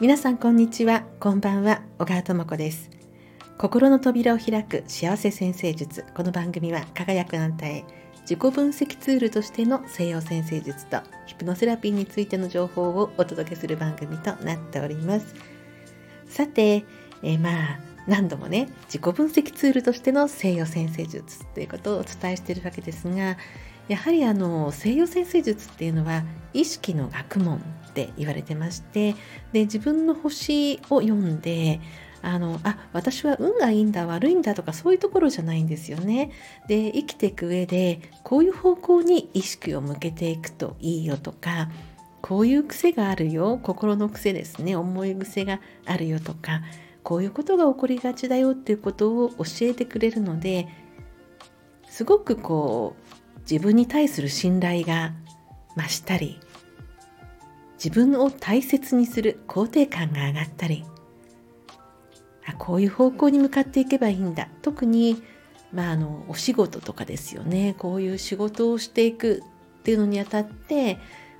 皆さんこんにちは。こんばんは。小川智子です。心の扉を開く幸せ先生術。この番組は輝くあんたへ自己分析ツールとしての西洋先生術とヒプノセラピーについての情報をお届けする番組となっております。さて、え、まあ何度もね自己分析ツールとしての西洋先生術ということをお伝えしているわけですがやはりあの西洋先生術っていうのは意識の学問って言われてましてで自分の星を読んであのあ私は運がいいんだ悪いんだとかそういうところじゃないんですよね。で生きていく上でこういう方向に意識を向けていくといいよとかこういう癖があるよ心の癖ですね思い癖があるよとかこういうことが起こりがちだよっていうことを教えてくれるのですごくこう自分に対する信頼が増したり自分を大切にする肯定感が上がったりあこういう方向に向かっていけばいいんだ。特に、まあ、あのお仕事とかですよね。こういう仕事をしていくっていうのにあたって、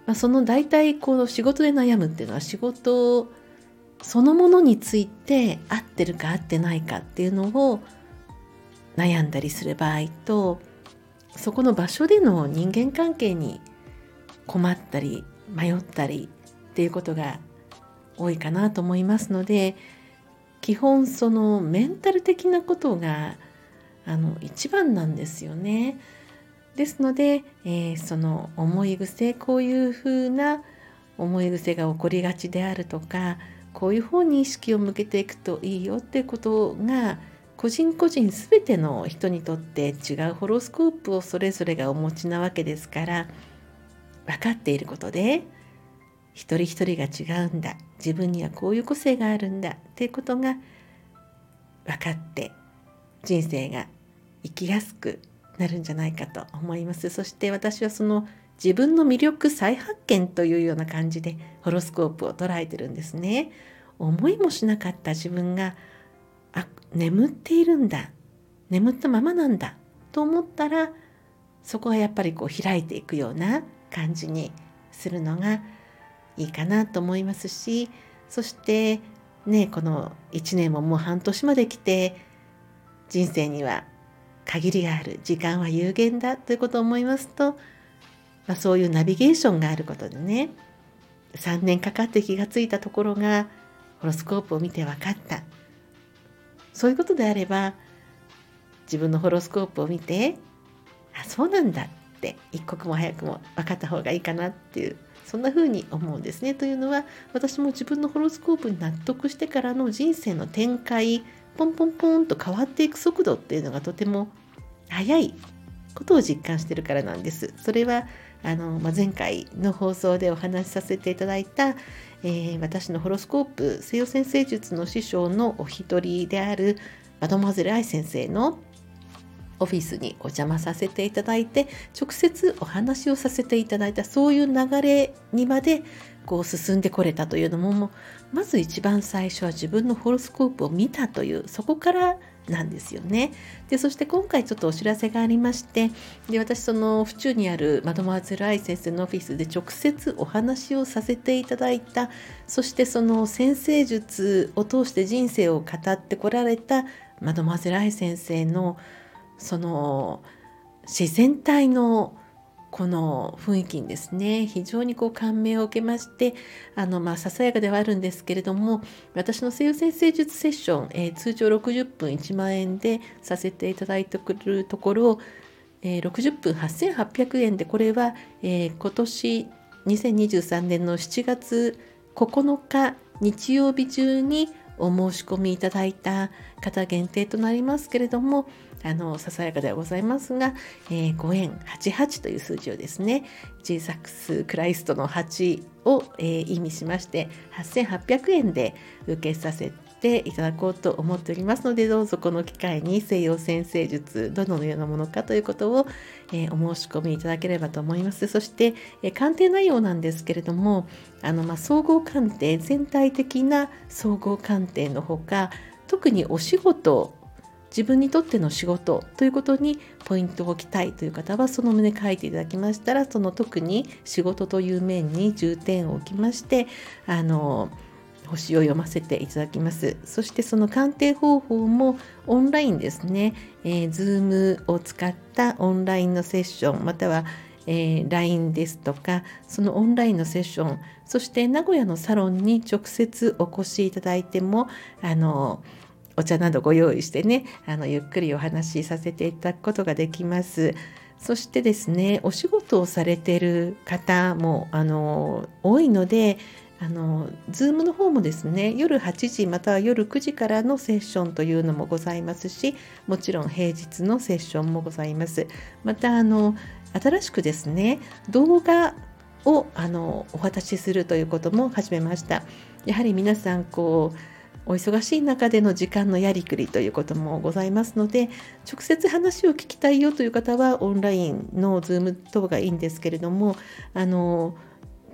まあ、その大体この仕事で悩むっていうのは仕事そのものについて合ってるか合ってないかっていうのを悩んだりする場合とそこの場所での人間関係に困ったり迷ったりっていうことが多いかなと思いますので基本そのメンタル的なことがあの一番なんですよね。ですので、えー、その思い癖こういうふうな思い癖が起こりがちであるとかこういう方に意識を向けていくといいよっていうことが個人個人全ての人にとって違うホロスコープをそれぞれがお持ちなわけですから分かっていることで一人一人が違うんだ。自分にはこういう個性があるんだ。っていうことが分かって人生が生きやすくなるんじゃないかと思います。そして私はその自分の魅力再発見というような感じでホロスコープを捉えてるんですね。思いもしなかった自分が眠っているんだ。眠ったままなんだ。と思ったらそこはやっぱりこう開いていくような感じにするのがいいかなと思いますしそしてねこの1年ももう半年まで来て人生には限りがある時間は有限だということを思いますと、まあ、そういうナビゲーションがあることでね3年かかって気がついたところがホロスコープを見て分かった。そういうことであれば自分のホロスコープを見てあそうなんだって一刻も早くも分かった方がいいかなっていうそんな風に思うんですね。というのは私も自分のホロスコープに納得してからの人生の展開ポンポンポンと変わっていく速度っていうのがとても速いことを実感してるからなんです。それはあの、まあ、前回の放送でお話しさせていただいた、えー、私のホロスコープ西洋先生術の師匠のお一人であるマドモアゼル愛先生のオフィスにお邪魔させていただいて直接お話をさせていただいたそういう流れにまでこう進んでこれたというのもまず一番最初は自分のホロスコープを見たというそこからなんですよね。でそして今回ちょっとお知らせがありましてで私その府中にあるマドモアゼル愛先生のオフィスで直接お話をさせていただいたそしてその先生術を通して人生を語ってこられたマドモアゼル愛先生のその自然体のこの雰囲気にですね非常にこう感銘を受けましてあのまあささやかではあるんですけれども私の西洋先生術セッション、えー、通常60分1万円でさせていただいてくるところを、えー、60分8800円でこれは、えー、今年2023年の7月9日日曜日中にお申し込みいただいた方限定となりますけれどもあのささやかではございますが、えー、5円88という数字をですねジーザックス・クライストの8を、えー、意味しまして8800円で受けさせていただこうと思っておりますのでどうぞこの機会に西洋先生術どのようなものかということを、えー、お申し込みいただければと思います。そして、えー、鑑定内容なんですけれどもあの、まあ、総合鑑定全体的な総合鑑定のほか特にお仕事自分にとっての仕事ということにポイントを置きたいという方はその旨書いていただきましたらその特に仕事という面に重点を置きましてあの星を読ませていただきますそしてその鑑定方法もオンラインですね、えー、Zoom を使ったオンラインのセッションまたはえー、LINE ですとかそのオンラインのセッションそして名古屋のサロンに直接お越しいただいてもあのお茶などご用意してねあのゆっくりお話しさせていただくことができます。そしてですねお仕事をされてる方もあの多いのであの Zoom の方もですね夜8時または夜9時からのセッションというのもございますしもちろん平日のセッションもございます。またあの新しくですね動画をあのお渡しするということも始めました。やはり皆さんこうお忙しい中での時間のやりくりということもございますので直接話を聞きたいよという方はオンラインの Zoom 等がいいんですけれどもあの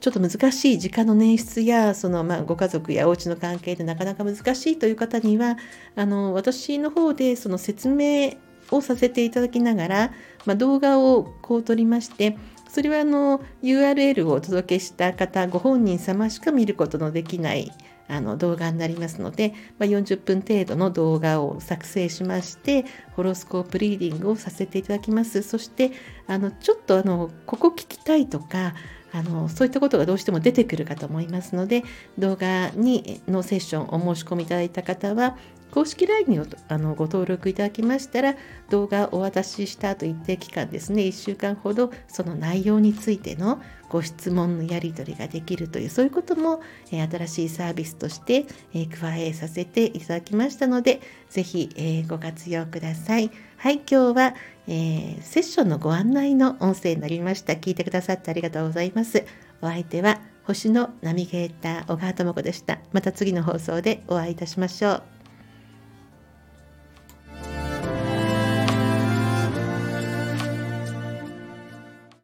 ちょっと難しい時間の捻出やその、まあ、ご家族やお家の関係でなかなか難しいという方にはあの私の方でその説明をさせていただきながら、まあ、動画をこう撮りましてそれはあの URL をお届けした方ご本人様しか見ることのできないあの動画になりますので、まあ、40分程度の動画を作成しましてホロスコープリーディングをさせていただきます。そしてあのちょっとあのここ聞きたいとかあのそういったことがどうしても出てくるかと思いますので動画にのセッションお申し込みいただいた方は公式 LINE にあのご登録いただきましたら動画をお渡ししたと一定期間ですね1週間ほどその内容についてのご質問のやり取りができるというそういうことも、え新しいサービスとして、え加えさせていただきましたので是非、えご活用ください。はい、今日は、えー、セッションのご案内の音声になりました。聞いてくださってありがとうございます。お相手は星のナビゲーター小川智子でした。また次の放送でお会いいたしましょう。